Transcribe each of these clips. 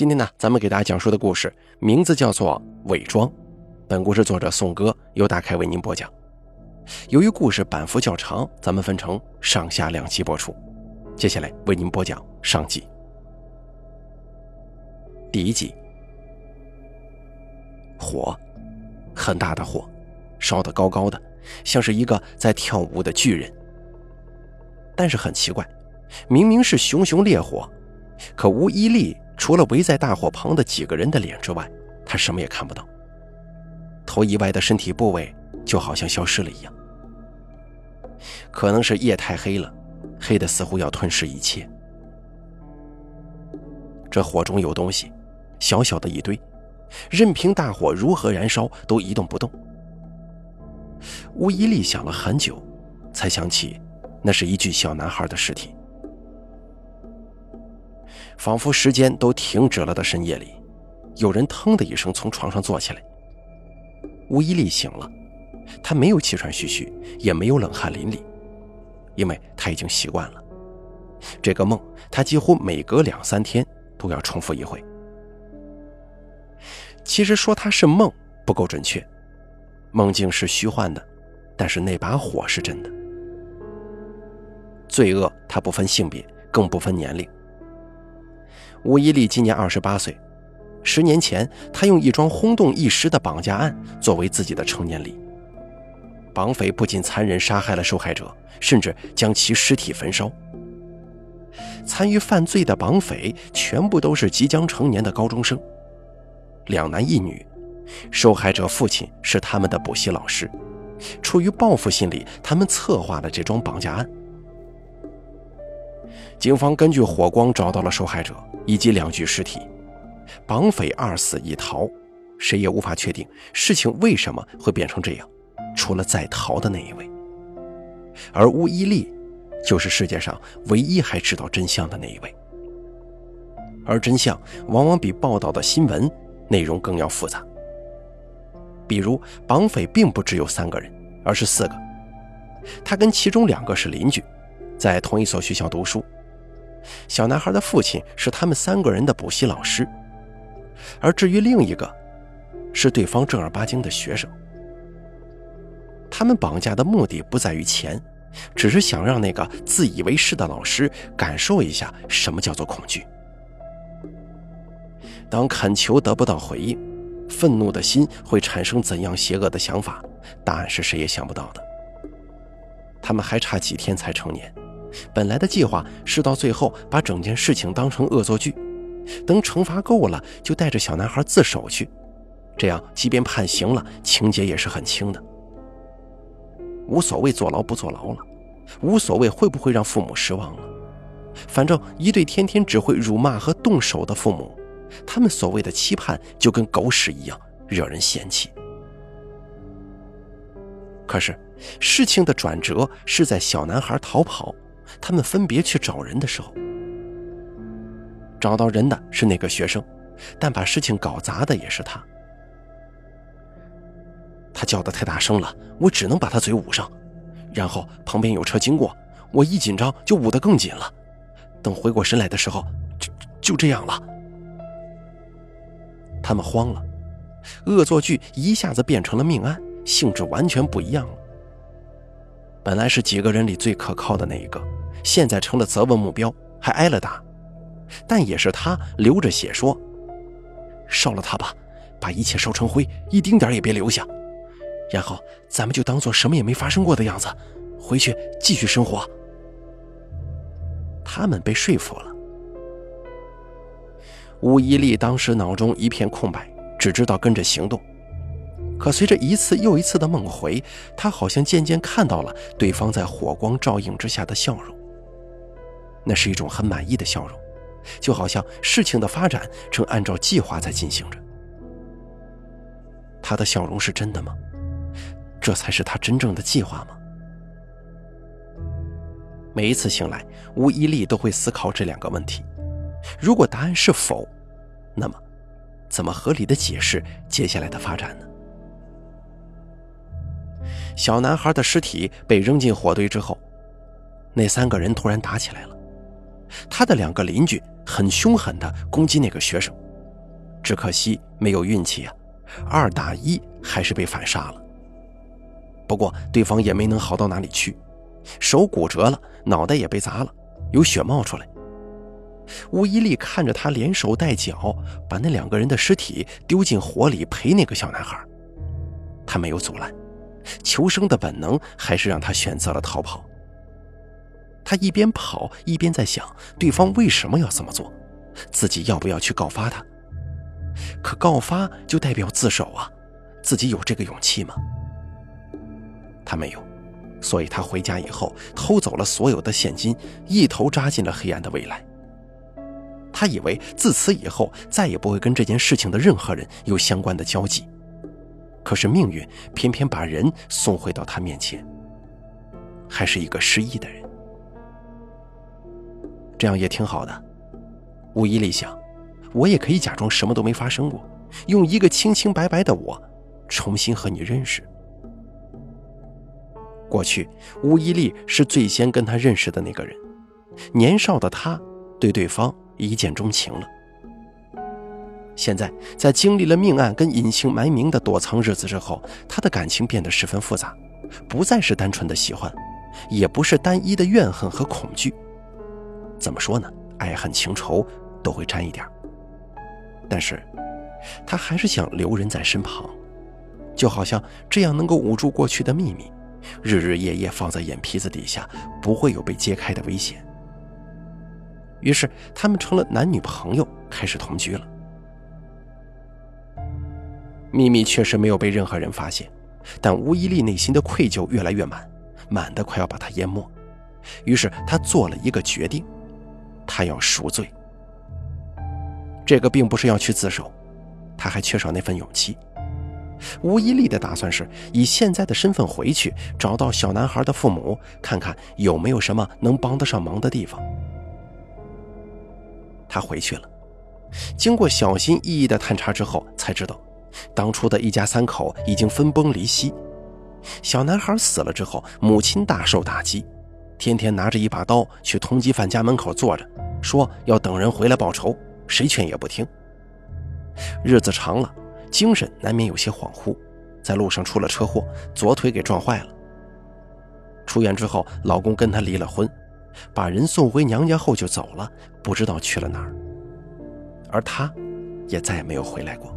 今天呢，咱们给大家讲述的故事名字叫做《伪装》。本故事作者宋哥由大开为您播讲。由于故事版幅较长，咱们分成上下两期播出。接下来为您播讲上集。第一集，火，很大的火，烧得高高的，像是一个在跳舞的巨人。但是很奇怪，明明是熊熊烈火，可无一例。除了围在大火旁的几个人的脸之外，他什么也看不到。头以外的身体部位就好像消失了一样。可能是夜太黑了，黑的似乎要吞噬一切。这火中有东西，小小的一堆，任凭大火如何燃烧都一动不动。乌伊利想了很久，才想起那是一具小男孩的尸体。仿佛时间都停止了的深夜里，有人腾的一声从床上坐起来。吴一力醒了，他没有气喘吁吁，也没有冷汗淋漓，因为他已经习惯了这个梦。他几乎每隔两三天都要重复一回。其实说他是梦不够准确，梦境是虚幻的，但是那把火是真的。罪恶它不分性别，更不分年龄。吴一力今年二十八岁，十年前他用一桩轰动一时的绑架案作为自己的成年礼。绑匪不仅残忍杀害了受害者，甚至将其尸体焚烧。参与犯罪的绑匪全部都是即将成年的高中生，两男一女。受害者父亲是他们的补习老师，出于报复心理，他们策划了这桩绑架案。警方根据火光找到了受害者以及两具尸体，绑匪二死一逃，谁也无法确定事情为什么会变成这样，除了在逃的那一位。而乌伊利，就是世界上唯一还知道真相的那一位。而真相往往比报道的新闻内容更要复杂。比如，绑匪并不只有三个人，而是四个，他跟其中两个是邻居，在同一所学校读书。小男孩的父亲是他们三个人的补习老师，而至于另一个，是对方正儿八经的学生。他们绑架的目的不在于钱，只是想让那个自以为是的老师感受一下什么叫做恐惧。当恳求得不到回应，愤怒的心会产生怎样邪恶的想法？答案是谁也想不到的。他们还差几天才成年。本来的计划是到最后把整件事情当成恶作剧，等惩罚够了就带着小男孩自首去，这样即便判刑了，情节也是很轻的，无所谓坐牢不坐牢了，无所谓会不会让父母失望了，反正一对天天只会辱骂和动手的父母，他们所谓的期盼就跟狗屎一样惹人嫌弃。可是事情的转折是在小男孩逃跑。他们分别去找人的时候，找到人的是那个学生，但把事情搞砸的也是他。他叫的太大声了，我只能把他嘴捂上。然后旁边有车经过，我一紧张就捂得更紧了。等回过神来的时候，就就这样了。他们慌了，恶作剧一下子变成了命案，性质完全不一样了。本来是几个人里最可靠的那一个。现在成了责问目标，还挨了打，但也是他流着血说：“烧了他吧，把一切烧成灰，一丁点也别留下。然后咱们就当做什么也没发生过的样子，回去继续生活。”他们被说服了。吴一力当时脑中一片空白，只知道跟着行动。可随着一次又一次的梦回，他好像渐渐看到了对方在火光照映之下的笑容。那是一种很满意的笑容，就好像事情的发展正按照计划在进行着。他的笑容是真的吗？这才是他真正的计划吗？每一次醒来，吴一力都会思考这两个问题。如果答案是否，那么怎么合理的解释接下来的发展呢？小男孩的尸体被扔进火堆之后，那三个人突然打起来了。他的两个邻居很凶狠地攻击那个学生，只可惜没有运气啊，二打一还是被反杀了。不过对方也没能好到哪里去，手骨折了，脑袋也被砸了，有血冒出来。吴一力看着他连手带脚把那两个人的尸体丢进火里陪那个小男孩，他没有阻拦，求生的本能还是让他选择了逃跑。他一边跑一边在想，对方为什么要这么做，自己要不要去告发他？可告发就代表自首啊，自己有这个勇气吗？他没有，所以他回家以后偷走了所有的现金，一头扎进了黑暗的未来。他以为自此以后再也不会跟这件事情的任何人有相关的交集，可是命运偏偏把人送回到他面前，还是一个失忆的人。这样也挺好的，吴一力想，我也可以假装什么都没发生过，用一个清清白白的我，重新和你认识。过去，吴一力是最先跟他认识的那个人，年少的他对对方。一见钟情了。现在，在经历了命案跟隐姓埋名的躲藏日子之后，他的感情变得十分复杂，不再是单纯的喜欢，也不是单一的怨恨和恐惧。怎么说呢？爱恨情仇都会沾一点。但是，他还是想留人在身旁，就好像这样能够捂住过去的秘密，日日夜夜放在眼皮子底下，不会有被揭开的危险。于是，他们成了男女朋友，开始同居了。秘密确实没有被任何人发现，但吴一力内心的愧疚越来越满，满的快要把他淹没。于是，他做了一个决定，他要赎罪。这个并不是要去自首，他还缺少那份勇气。吴一力的打算是以现在的身份回去，找到小男孩的父母，看看有没有什么能帮得上忙的地方。他回去了，经过小心翼翼的探查之后，才知道，当初的一家三口已经分崩离析。小男孩死了之后，母亲大受打击，天天拿着一把刀去通缉犯家门口坐着，说要等人回来报仇，谁劝也不听。日子长了，精神难免有些恍惚，在路上出了车祸，左腿给撞坏了。出院之后，老公跟她离了婚。把人送回娘家后就走了，不知道去了哪儿。而他，也再也没有回来过。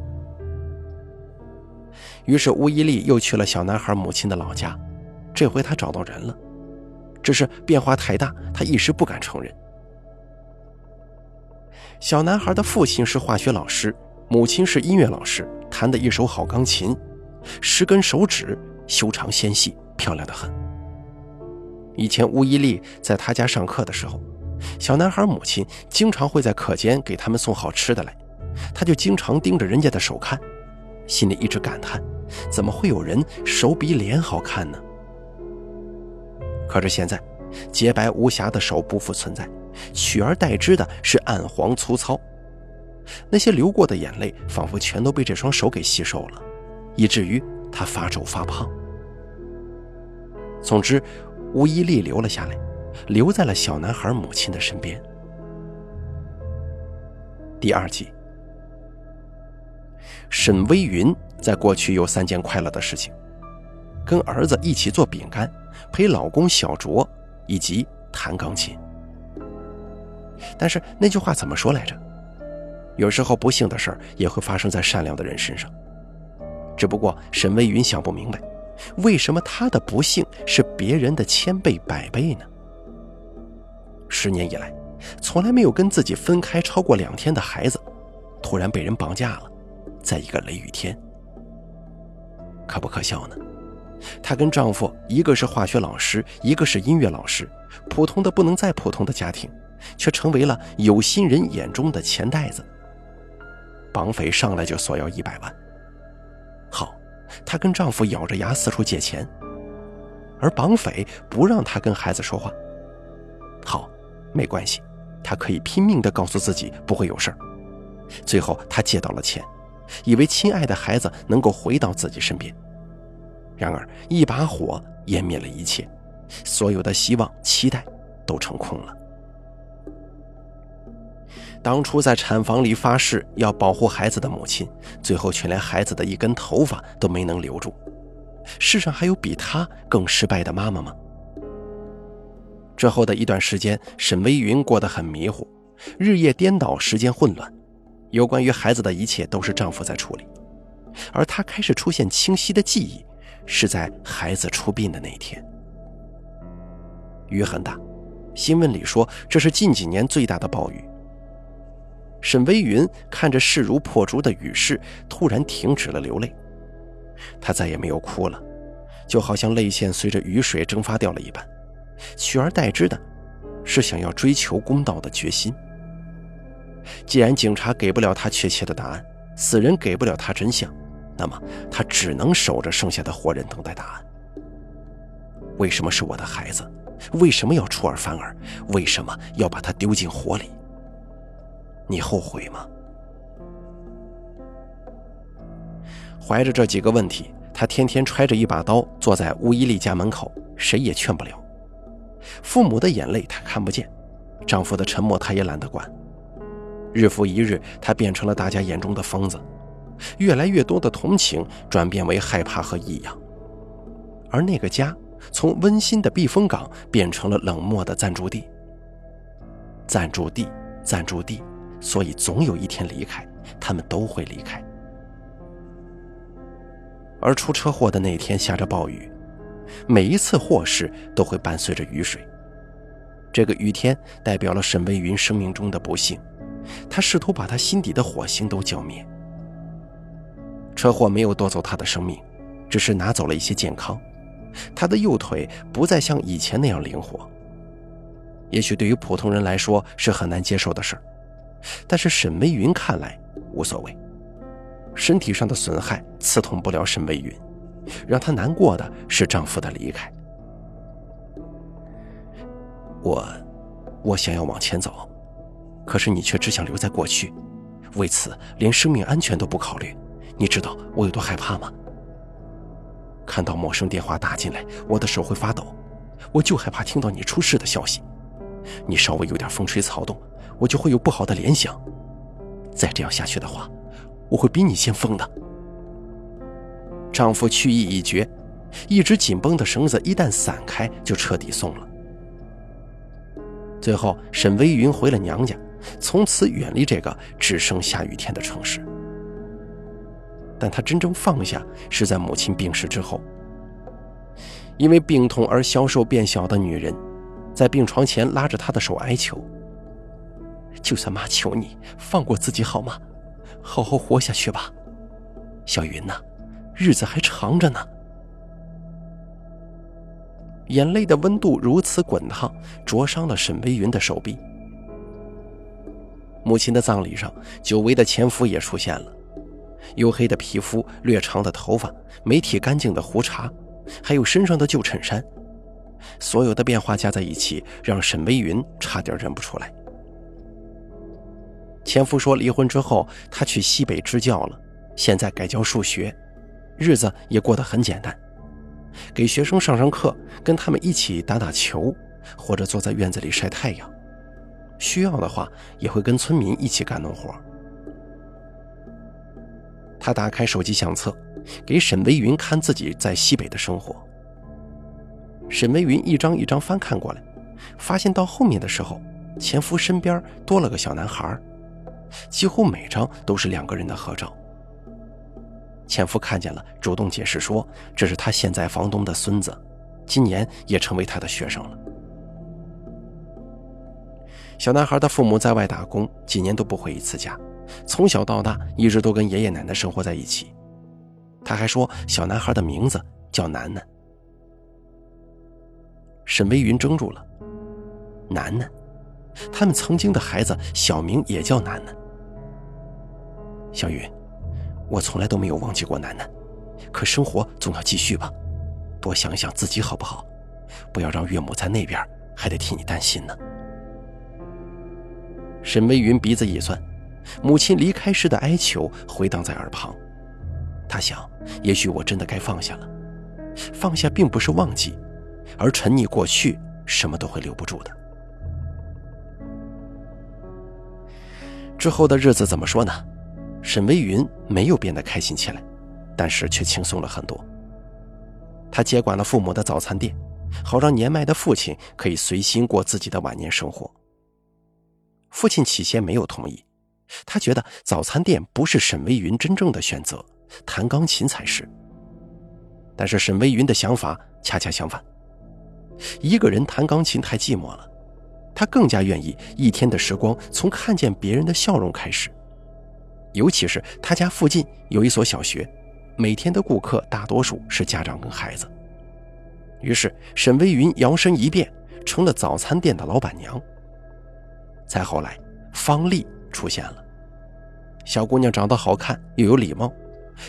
于是吴一力又去了小男孩母亲的老家，这回他找到人了，只是变化太大，他一时不敢承认。小男孩的父亲是化学老师，母亲是音乐老师，弹的一手好钢琴，十根手指修长纤细，漂亮的很。以前吴一力在他家上课的时候，小男孩母亲经常会在课间给他们送好吃的来，他就经常盯着人家的手看，心里一直感叹：怎么会有人手比脸好看呢？可是现在，洁白无瑕的手不复存在，取而代之的是暗黄粗糙，那些流过的眼泪仿佛全都被这双手给吸收了，以至于他发皱发胖。总之。吴一力留了下来，留在了小男孩母亲的身边。第二集，沈微云在过去有三件快乐的事情：跟儿子一起做饼干，陪老公小卓，以及弹钢琴。但是那句话怎么说来着？有时候不幸的事儿也会发生在善良的人身上。只不过沈微云想不明白。为什么他的不幸是别人的千倍百倍呢？十年以来，从来没有跟自己分开超过两天的孩子，突然被人绑架了，在一个雷雨天，可不可笑呢？她跟丈夫一个是化学老师，一个是音乐老师，普通的不能再普通的家庭，却成为了有心人眼中的钱袋子。绑匪上来就索要一百万。好。她跟丈夫咬着牙四处借钱，而绑匪不让她跟孩子说话。好，没关系，她可以拼命地告诉自己不会有事儿。最后，她借到了钱，以为亲爱的孩子能够回到自己身边。然而，一把火湮灭了一切，所有的希望、期待都成空了。当初在产房里发誓要保护孩子的母亲，最后却连孩子的一根头发都没能留住。世上还有比她更失败的妈妈吗？之后的一段时间，沈微云过得很迷糊，日夜颠倒，时间混乱。有关于孩子的一切都是丈夫在处理，而她开始出现清晰的记忆，是在孩子出殡的那一天。雨很大，新闻里说这是近几年最大的暴雨。沈微云看着势如破竹的雨势，突然停止了流泪。她再也没有哭了，就好像泪腺随着雨水蒸发掉了一般，取而代之的是想要追求公道的决心。既然警察给不了他确切的答案，死人给不了他真相，那么他只能守着剩下的活人等待答案。为什么是我的孩子？为什么要出尔反尔？为什么要把他丢进火里？你后悔吗？怀着这几个问题，他天天揣着一把刀坐在吴一丽家门口，谁也劝不了。父母的眼泪他看不见，丈夫的沉默他也懒得管。日复一日，他变成了大家眼中的疯子，越来越多的同情转变为害怕和异样，而那个家。从温馨的避风港变成了冷漠的暂住地。暂住地，暂住地，所以总有一天离开，他们都会离开。而出车祸的那天下着暴雨，每一次祸事都会伴随着雨水。这个雨天代表了沈微云生命中的不幸，他试图把他心底的火星都浇灭。车祸没有夺走他的生命，只是拿走了一些健康。他的右腿不再像以前那样灵活，也许对于普通人来说是很难接受的事儿，但是沈梅云看来无所谓。身体上的损害刺痛不了沈梅云，让她难过的是丈夫的离开。我，我想要往前走，可是你却只想留在过去，为此连生命安全都不考虑。你知道我有多害怕吗？看到陌生电话打进来，我的手会发抖，我就害怕听到你出事的消息。你稍微有点风吹草动，我就会有不好的联想。再这样下去的话，我会比你先疯的。丈夫去意已决，一直紧绷的绳子一旦散开，就彻底松了。最后，沈微云回了娘家，从此远离这个只剩下雨天的城市。但他真正放下，是在母亲病逝之后。因为病痛而消瘦变小的女人，在病床前拉着他的手哀求：“就算妈求你放过自己好吗？好好活下去吧，小云呐，日子还长着呢。”眼泪的温度如此滚烫，灼伤了沈微云的手臂。母亲的葬礼上，久违的前夫也出现了。黝黑的皮肤、略长的头发、没剃干净的胡茬，还有身上的旧衬衫，所有的变化加在一起，让沈微云差点认不出来。前夫说离婚之后，他去西北支教了，现在改教数学，日子也过得很简单，给学生上上课，跟他们一起打打球，或者坐在院子里晒太阳，需要的话也会跟村民一起干农活。他打开手机相册，给沈微云看自己在西北的生活。沈微云一张一张翻看过来，发现到后面的时候，前夫身边多了个小男孩，几乎每张都是两个人的合照。前夫看见了，主动解释说这是他现在房东的孙子，今年也成为他的学生了。小男孩的父母在外打工，几年都不回一次家。从小到大，一直都跟爷爷奶奶生活在一起。他还说，小男孩的名字叫楠楠。沈微云怔住了。楠楠，他们曾经的孩子小名也叫楠楠。小云，我从来都没有忘记过楠楠，可生活总要继续吧，多想想自己好不好？不要让岳母在那边还得替你担心呢。沈微云鼻子一酸。母亲离开时的哀求回荡在耳旁，他想，也许我真的该放下了。放下并不是忘记，而沉溺过去，什么都会留不住的。之后的日子怎么说呢？沈微云没有变得开心起来，但是却轻松了很多。他接管了父母的早餐店，好让年迈的父亲可以随心过自己的晚年生活。父亲起先没有同意，他觉得早餐店不是沈微云真正的选择，弹钢琴才是。但是沈微云的想法恰恰相反，一个人弹钢琴太寂寞了，他更加愿意一天的时光从看见别人的笑容开始。尤其是他家附近有一所小学，每天的顾客大多数是家长跟孩子。于是沈微云摇身一变成了早餐店的老板娘。再后来，方丽出现了，小姑娘长得好看又有礼貌，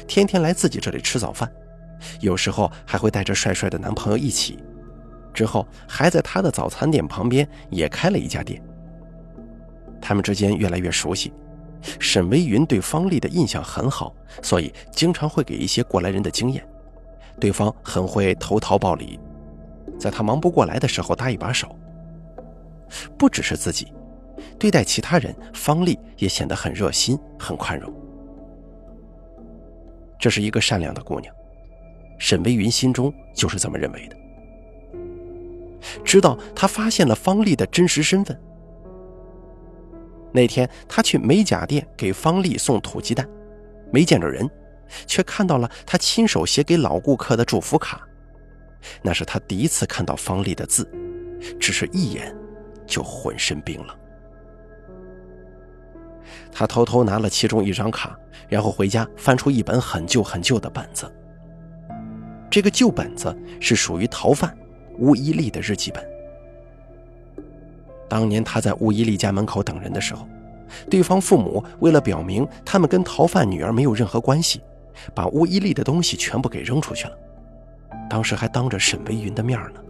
天天来自己这里吃早饭。有时候还会带着帅帅的男朋友一起，之后还在他的早餐店旁边也开了一家店。他们之间越来越熟悉，沈微云对方丽的印象很好，所以经常会给一些过来人的经验。对方很会投桃报李，在他忙不过来的时候搭一把手。不只是自己，对待其他人，方丽也显得很热心、很宽容。这是一个善良的姑娘。沈微云心中就是这么认为的。直到他发现了方丽的真实身份。那天他去美甲店给方丽送土鸡蛋，没见着人，却看到了他亲手写给老顾客的祝福卡。那是他第一次看到方丽的字，只是一眼就浑身冰冷。他偷偷拿了其中一张卡，然后回家翻出一本很旧很旧的本子。这个旧本子是属于逃犯吴一力的日记本。当年他在吴一力家门口等人的时候，对方父母为了表明他们跟逃犯女儿没有任何关系，把吴一力的东西全部给扔出去了。当时还当着沈微云的面呢。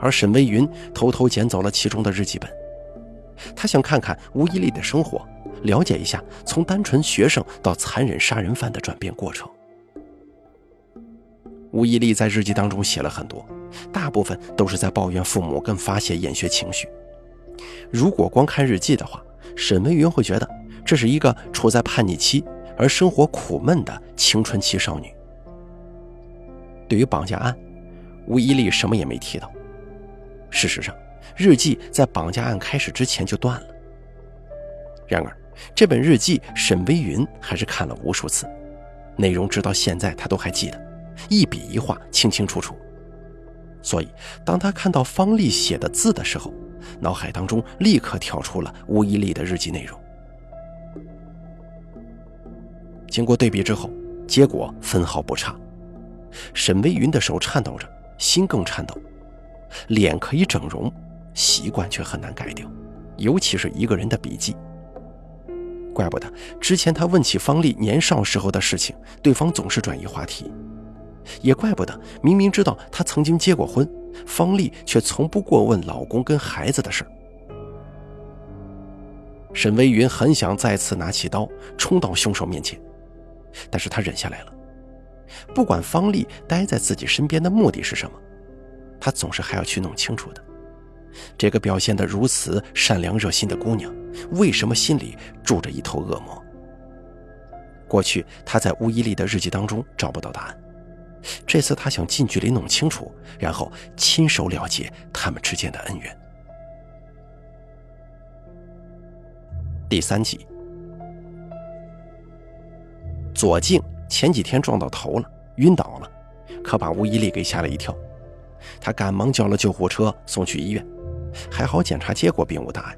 而沈微云偷偷捡走了其中的日记本，他想看看吴一力的生活，了解一下从单纯学生到残忍杀人犯的转变过程。吴一力在日记当中写了很多，大部分都是在抱怨父母跟发泄厌学情绪。如果光看日记的话，沈微云会觉得这是一个处在叛逆期而生活苦闷的青春期少女。对于绑架案，吴一力什么也没提到。事实上，日记在绑架案开始之前就断了。然而，这本日记沈微云还是看了无数次，内容直到现在他都还记得。一笔一画清清楚楚，所以当他看到方丽写的字的时候，脑海当中立刻跳出了吴一力的日记内容。经过对比之后，结果分毫不差。沈微云的手颤抖着，心更颤抖。脸可以整容，习惯却很难改掉，尤其是一个人的笔记。怪不得之前他问起方丽年少时候的事情，对方总是转移话题。也怪不得，明明知道她曾经结过婚，方丽却从不过问老公跟孩子的事沈微云很想再次拿起刀冲到凶手面前，但是她忍下来了。不管方丽待在自己身边的目的是什么，她总是还要去弄清楚的。这个表现得如此善良热心的姑娘，为什么心里住着一头恶魔？过去她在吴一丽的日记当中找不到答案。这次他想近距离弄清楚，然后亲手了结他们之间的恩怨。第三集，左静前几天撞到头了，晕倒了，可把吴一力给吓了一跳。他赶忙叫了救护车送去医院，还好检查结果并无大碍。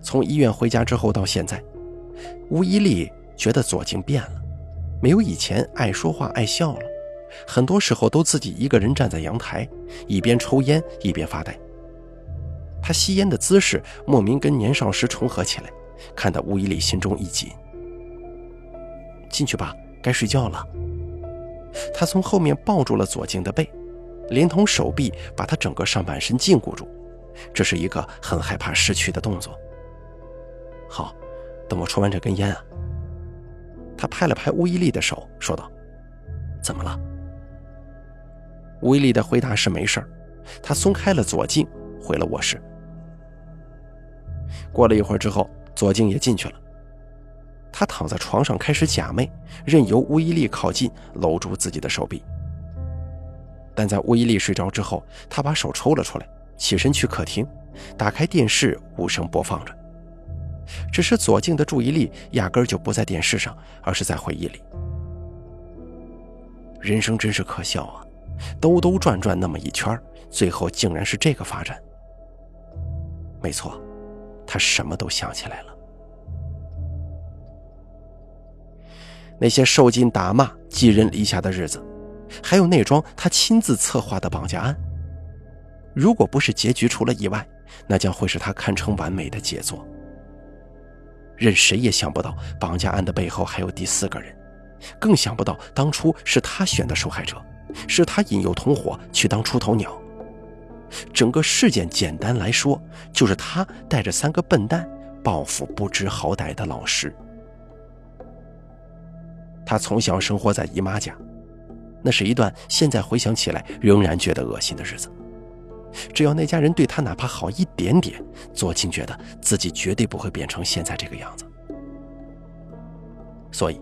从医院回家之后到现在，吴一力觉得左静变了。没有以前爱说话、爱笑了，很多时候都自己一个人站在阳台，一边抽烟一边发呆。他吸烟的姿势莫名跟年少时重合起来，看得吴一力心中一紧。进去吧，该睡觉了。他从后面抱住了左静的背，连同手臂把他整个上半身禁锢住，这是一个很害怕失去的动作。好，等我抽完这根烟啊。他拍了拍吴一力的手，说道：“怎么了？”吴一力的回答是：“没事他松开了左静，回了卧室。过了一会儿之后，左静也进去了。他躺在床上开始假寐，任由吴一力靠近，搂住自己的手臂。但在吴一力睡着之后，他把手抽了出来，起身去客厅，打开电视，无声播放着。只是左静的注意力压根就不在电视上，而是在回忆里。人生真是可笑啊，兜兜转转那么一圈，最后竟然是这个发展。没错，他什么都想起来了。那些受尽打骂、寄人篱下的日子，还有那桩他亲自策划的绑架案，如果不是结局出了意外，那将会是他堪称完美的杰作。任谁也想不到，绑架案的背后还有第四个人，更想不到当初是他选的受害者，是他引诱同伙去当出头鸟。整个事件简单来说，就是他带着三个笨蛋报复不知好歹的老师。他从小生活在姨妈家，那是一段现在回想起来仍然觉得恶心的日子。只要那家人对他哪怕好一点点，左青觉得自己绝对不会变成现在这个样子。所以，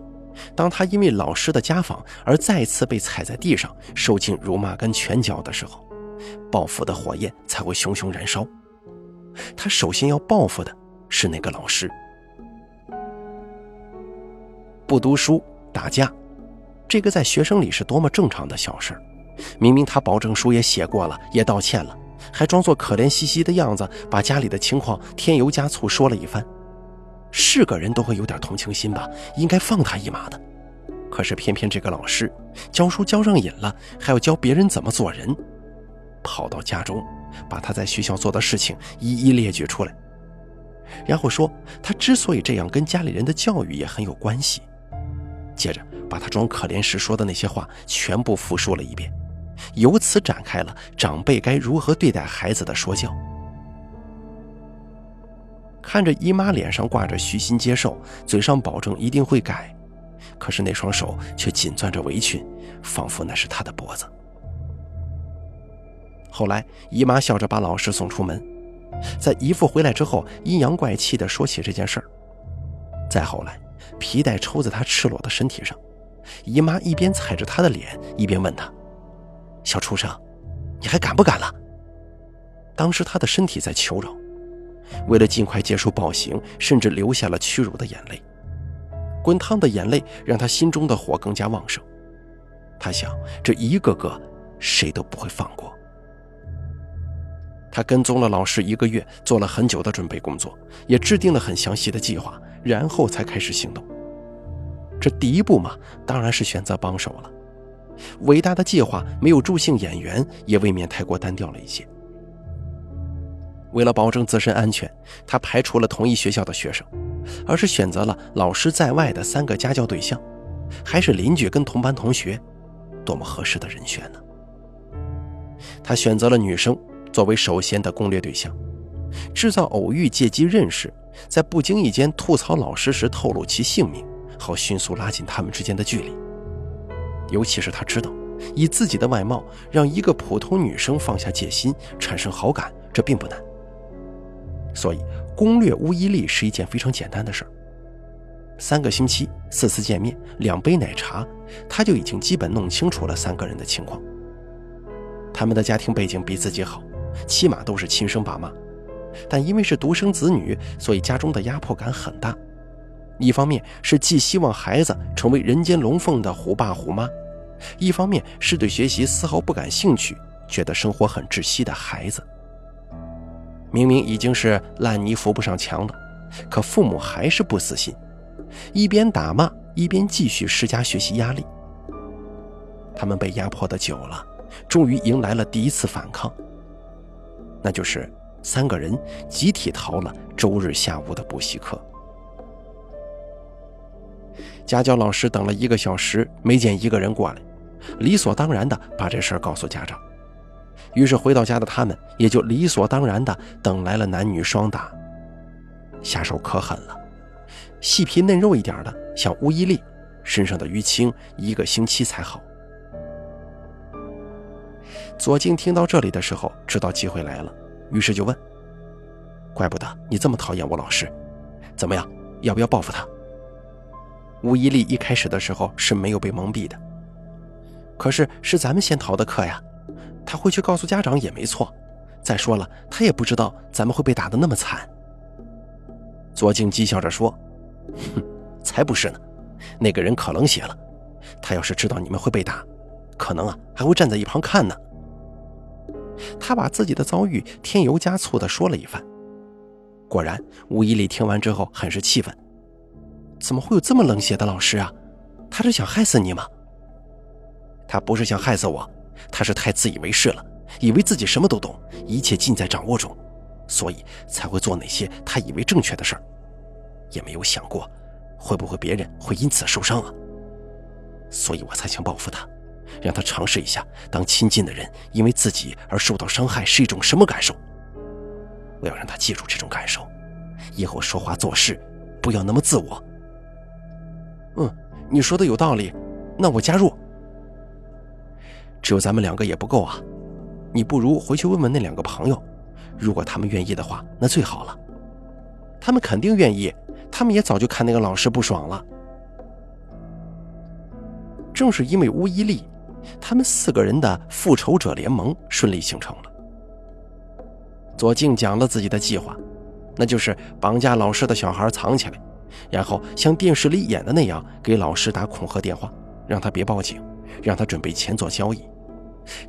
当他因为老师的家访而再次被踩在地上，受尽辱骂跟拳脚的时候，报复的火焰才会熊熊燃烧。他首先要报复的是那个老师。不读书、打架，这个在学生里是多么正常的小事明明他保证书也写过了，也道歉了。还装作可怜兮兮的样子，把家里的情况添油加醋说了一番。是个人都会有点同情心吧，应该放他一马的。可是偏偏这个老师教书教上瘾了，还要教别人怎么做人，跑到家中，把他在学校做的事情一一列举出来，然后说他之所以这样跟家里人的教育也很有关系。接着把他装可怜时说的那些话全部复述了一遍。由此展开了长辈该如何对待孩子的说教。看着姨妈脸上挂着虚心接受，嘴上保证一定会改，可是那双手却紧攥着围裙，仿佛那是她的脖子。后来姨妈笑着把老师送出门，在姨父回来之后，阴阳怪气地说起这件事儿。再后来，皮带抽在他赤裸的身体上，姨妈一边踩着他的脸，一边问他。小畜生，你还敢不敢了？当时他的身体在求饶，为了尽快结束暴行，甚至流下了屈辱的眼泪。滚烫的眼泪让他心中的火更加旺盛。他想，这一个个谁都不会放过。他跟踪了老师一个月，做了很久的准备工作，也制定了很详细的计划，然后才开始行动。这第一步嘛，当然是选择帮手了。伟大的计划没有助兴演员，也未免太过单调了一些。为了保证自身安全，他排除了同一学校的学生，而是选择了老师在外的三个家教对象，还是邻居跟同班同学，多么合适的人选呢？他选择了女生作为首先的攻略对象，制造偶遇，借机认识，在不经意间吐槽老师时透露其姓名，好迅速拉近他们之间的距离。尤其是他知道，以自己的外貌让一个普通女生放下戒心、产生好感，这并不难。所以攻略乌伊利是一件非常简单的事儿。三个星期、四次见面、两杯奶茶，他就已经基本弄清楚了三个人的情况。他们的家庭背景比自己好，起码都是亲生爸妈，但因为是独生子女，所以家中的压迫感很大。一方面是既希望孩子成为人间龙凤的虎爸虎妈，一方面是对学习丝毫不感兴趣，觉得生活很窒息的孩子。明明已经是烂泥扶不上墙了，可父母还是不死心，一边打骂，一边继续施加学习压力。他们被压迫的久了，终于迎来了第一次反抗，那就是三个人集体逃了周日下午的补习课。家教老师等了一个小时，没见一个人过来，理所当然的把这事儿告诉家长。于是回到家的他们也就理所当然的等来了男女双打。下手可狠了，细皮嫩肉一点的，像乌伊利，身上的淤青一个星期才好。左静听到这里的时候，知道机会来了，于是就问：“怪不得你这么讨厌我老师。怎么样，要不要报复他？吴一力一开始的时候是没有被蒙蔽的，可是是咱们先逃的课呀，他会去告诉家长也没错。再说了，他也不知道咱们会被打得那么惨。左静讥笑着说：“哼，才不是呢，那个人可冷血了。他要是知道你们会被打，可能啊还会站在一旁看呢。”他把自己的遭遇添油加醋地说了一番。果然，吴一力听完之后很是气愤：“怎么会有这么冷血的老师啊？他是想害死你吗？”“他不是想害死我，他是太自以为是了。”以为自己什么都懂，一切尽在掌握中，所以才会做那些他以为正确的事儿，也没有想过会不会别人会因此受伤啊。所以我才想报复他，让他尝试一下当亲近的人因为自己而受到伤害是一种什么感受。我要让他记住这种感受，以后说话做事不要那么自我。嗯，你说的有道理，那我加入。只有咱们两个也不够啊。你不如回去问问那两个朋友，如果他们愿意的话，那最好了。他们肯定愿意，他们也早就看那个老师不爽了。正是因为巫一力，他们四个人的复仇者联盟顺利形成了。左静讲了自己的计划，那就是绑架老师的小孩藏起来，然后像电视里演的那样给老师打恐吓电话，让他别报警，让他准备钱做交易。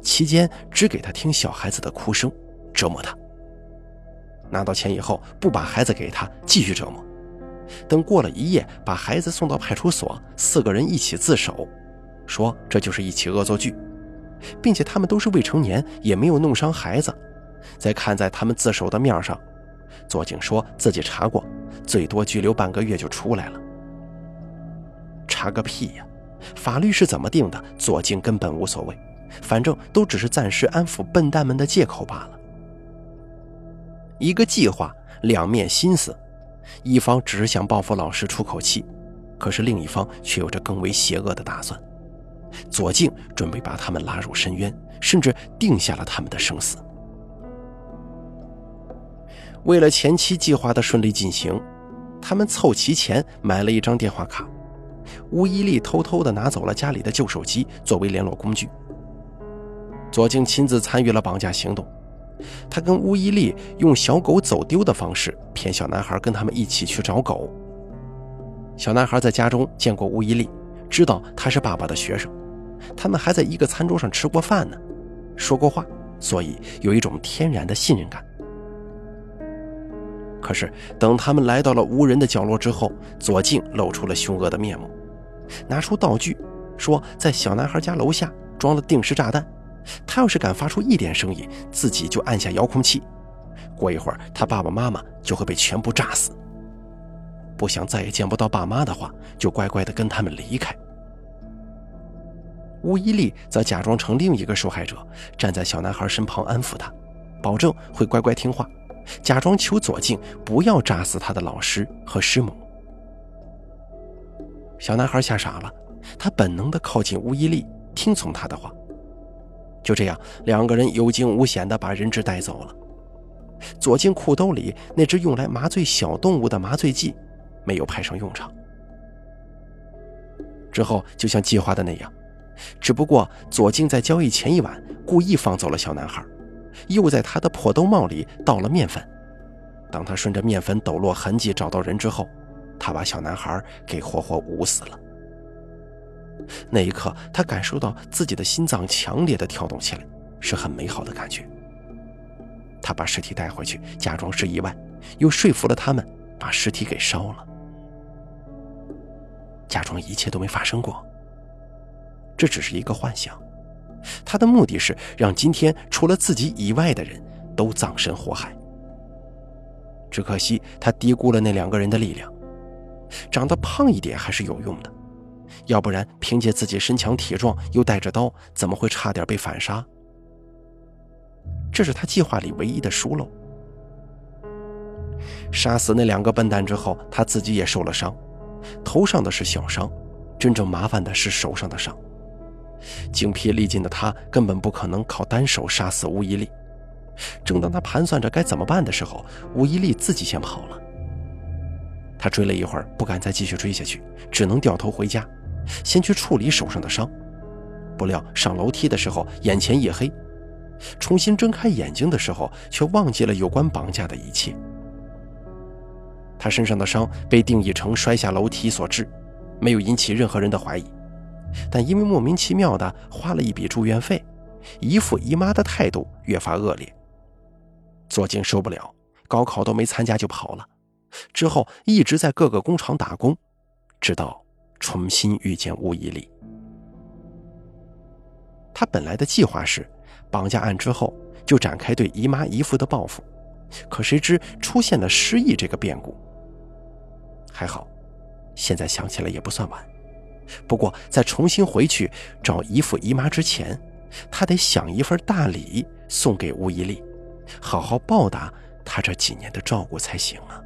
期间只给他听小孩子的哭声，折磨他。拿到钱以后，不把孩子给他，继续折磨。等过了一夜，把孩子送到派出所，四个人一起自首，说这就是一起恶作剧，并且他们都是未成年，也没有弄伤孩子。在看在他们自首的面上，左警说自己查过，最多拘留半个月就出来了。查个屁呀！法律是怎么定的，左静根本无所谓。反正都只是暂时安抚笨蛋们的借口罢了。一个计划，两面心思，一方只是想报复老师出口气，可是另一方却有着更为邪恶的打算。左静准备把他们拉入深渊，甚至定下了他们的生死。为了前期计划的顺利进行，他们凑齐钱买了一张电话卡。吴一力偷偷地拿走了家里的旧手机作为联络工具。左静亲自参与了绑架行动，他跟乌伊利用小狗走丢的方式骗小男孩跟他们一起去找狗。小男孩在家中见过乌伊利，知道他是爸爸的学生，他们还在一个餐桌上吃过饭呢，说过话，所以有一种天然的信任感。可是等他们来到了无人的角落之后，左静露出了凶恶的面目，拿出道具，说在小男孩家楼下装了定时炸弹。他要是敢发出一点声音，自己就按下遥控器。过一会儿，他爸爸妈妈就会被全部炸死。不想再也见不到爸妈的话，就乖乖的跟他们离开。吴一力则假装成另一个受害者，站在小男孩身旁安抚他，保证会乖乖听话，假装求左静不要炸死他的老师和师母。小男孩吓傻了，他本能的靠近吴一力，听从他的话。就这样，两个人有惊无险地把人质带走了。左静裤兜里那只用来麻醉小动物的麻醉剂没有派上用场。之后，就像计划的那样，只不过左静在交易前一晚故意放走了小男孩，又在他的破兜帽里倒了面粉。当他顺着面粉抖落痕迹找到人之后，他把小男孩给活活捂死了。那一刻，他感受到自己的心脏强烈的跳动起来，是很美好的感觉。他把尸体带回去，假装是意外，又说服了他们把尸体给烧了，假装一切都没发生过。这只是一个幻想，他的目的是让今天除了自己以外的人都葬身火海。只可惜他低估了那两个人的力量，长得胖一点还是有用的。要不然，凭借自己身强体壮又带着刀，怎么会差点被反杀？这是他计划里唯一的疏漏。杀死那两个笨蛋之后，他自己也受了伤，头上的是小伤，真正麻烦的是手上的伤。精疲力尽的他根本不可能靠单手杀死吴一力，正当他盘算着该怎么办的时候，吴一力自己先跑了。他追了一会儿，不敢再继续追下去，只能掉头回家，先去处理手上的伤。不料上楼梯的时候，眼前一黑，重新睁开眼睛的时候，却忘记了有关绑架的一切。他身上的伤被定义成摔下楼梯所致，没有引起任何人的怀疑，但因为莫名其妙的花了一笔住院费，姨父姨妈的态度越发恶劣。左京受不了，高考都没参加就跑了，之后一直在各个工厂打工，直到重新遇见吴一力。他本来的计划是，绑架案之后就展开对姨妈姨父的报复，可谁知出现了失忆这个变故。还好，现在想起来也不算晚。不过在重新回去找姨父姨妈之前，他得想一份大礼送给吴一力，好好报答他这几年的照顾才行啊。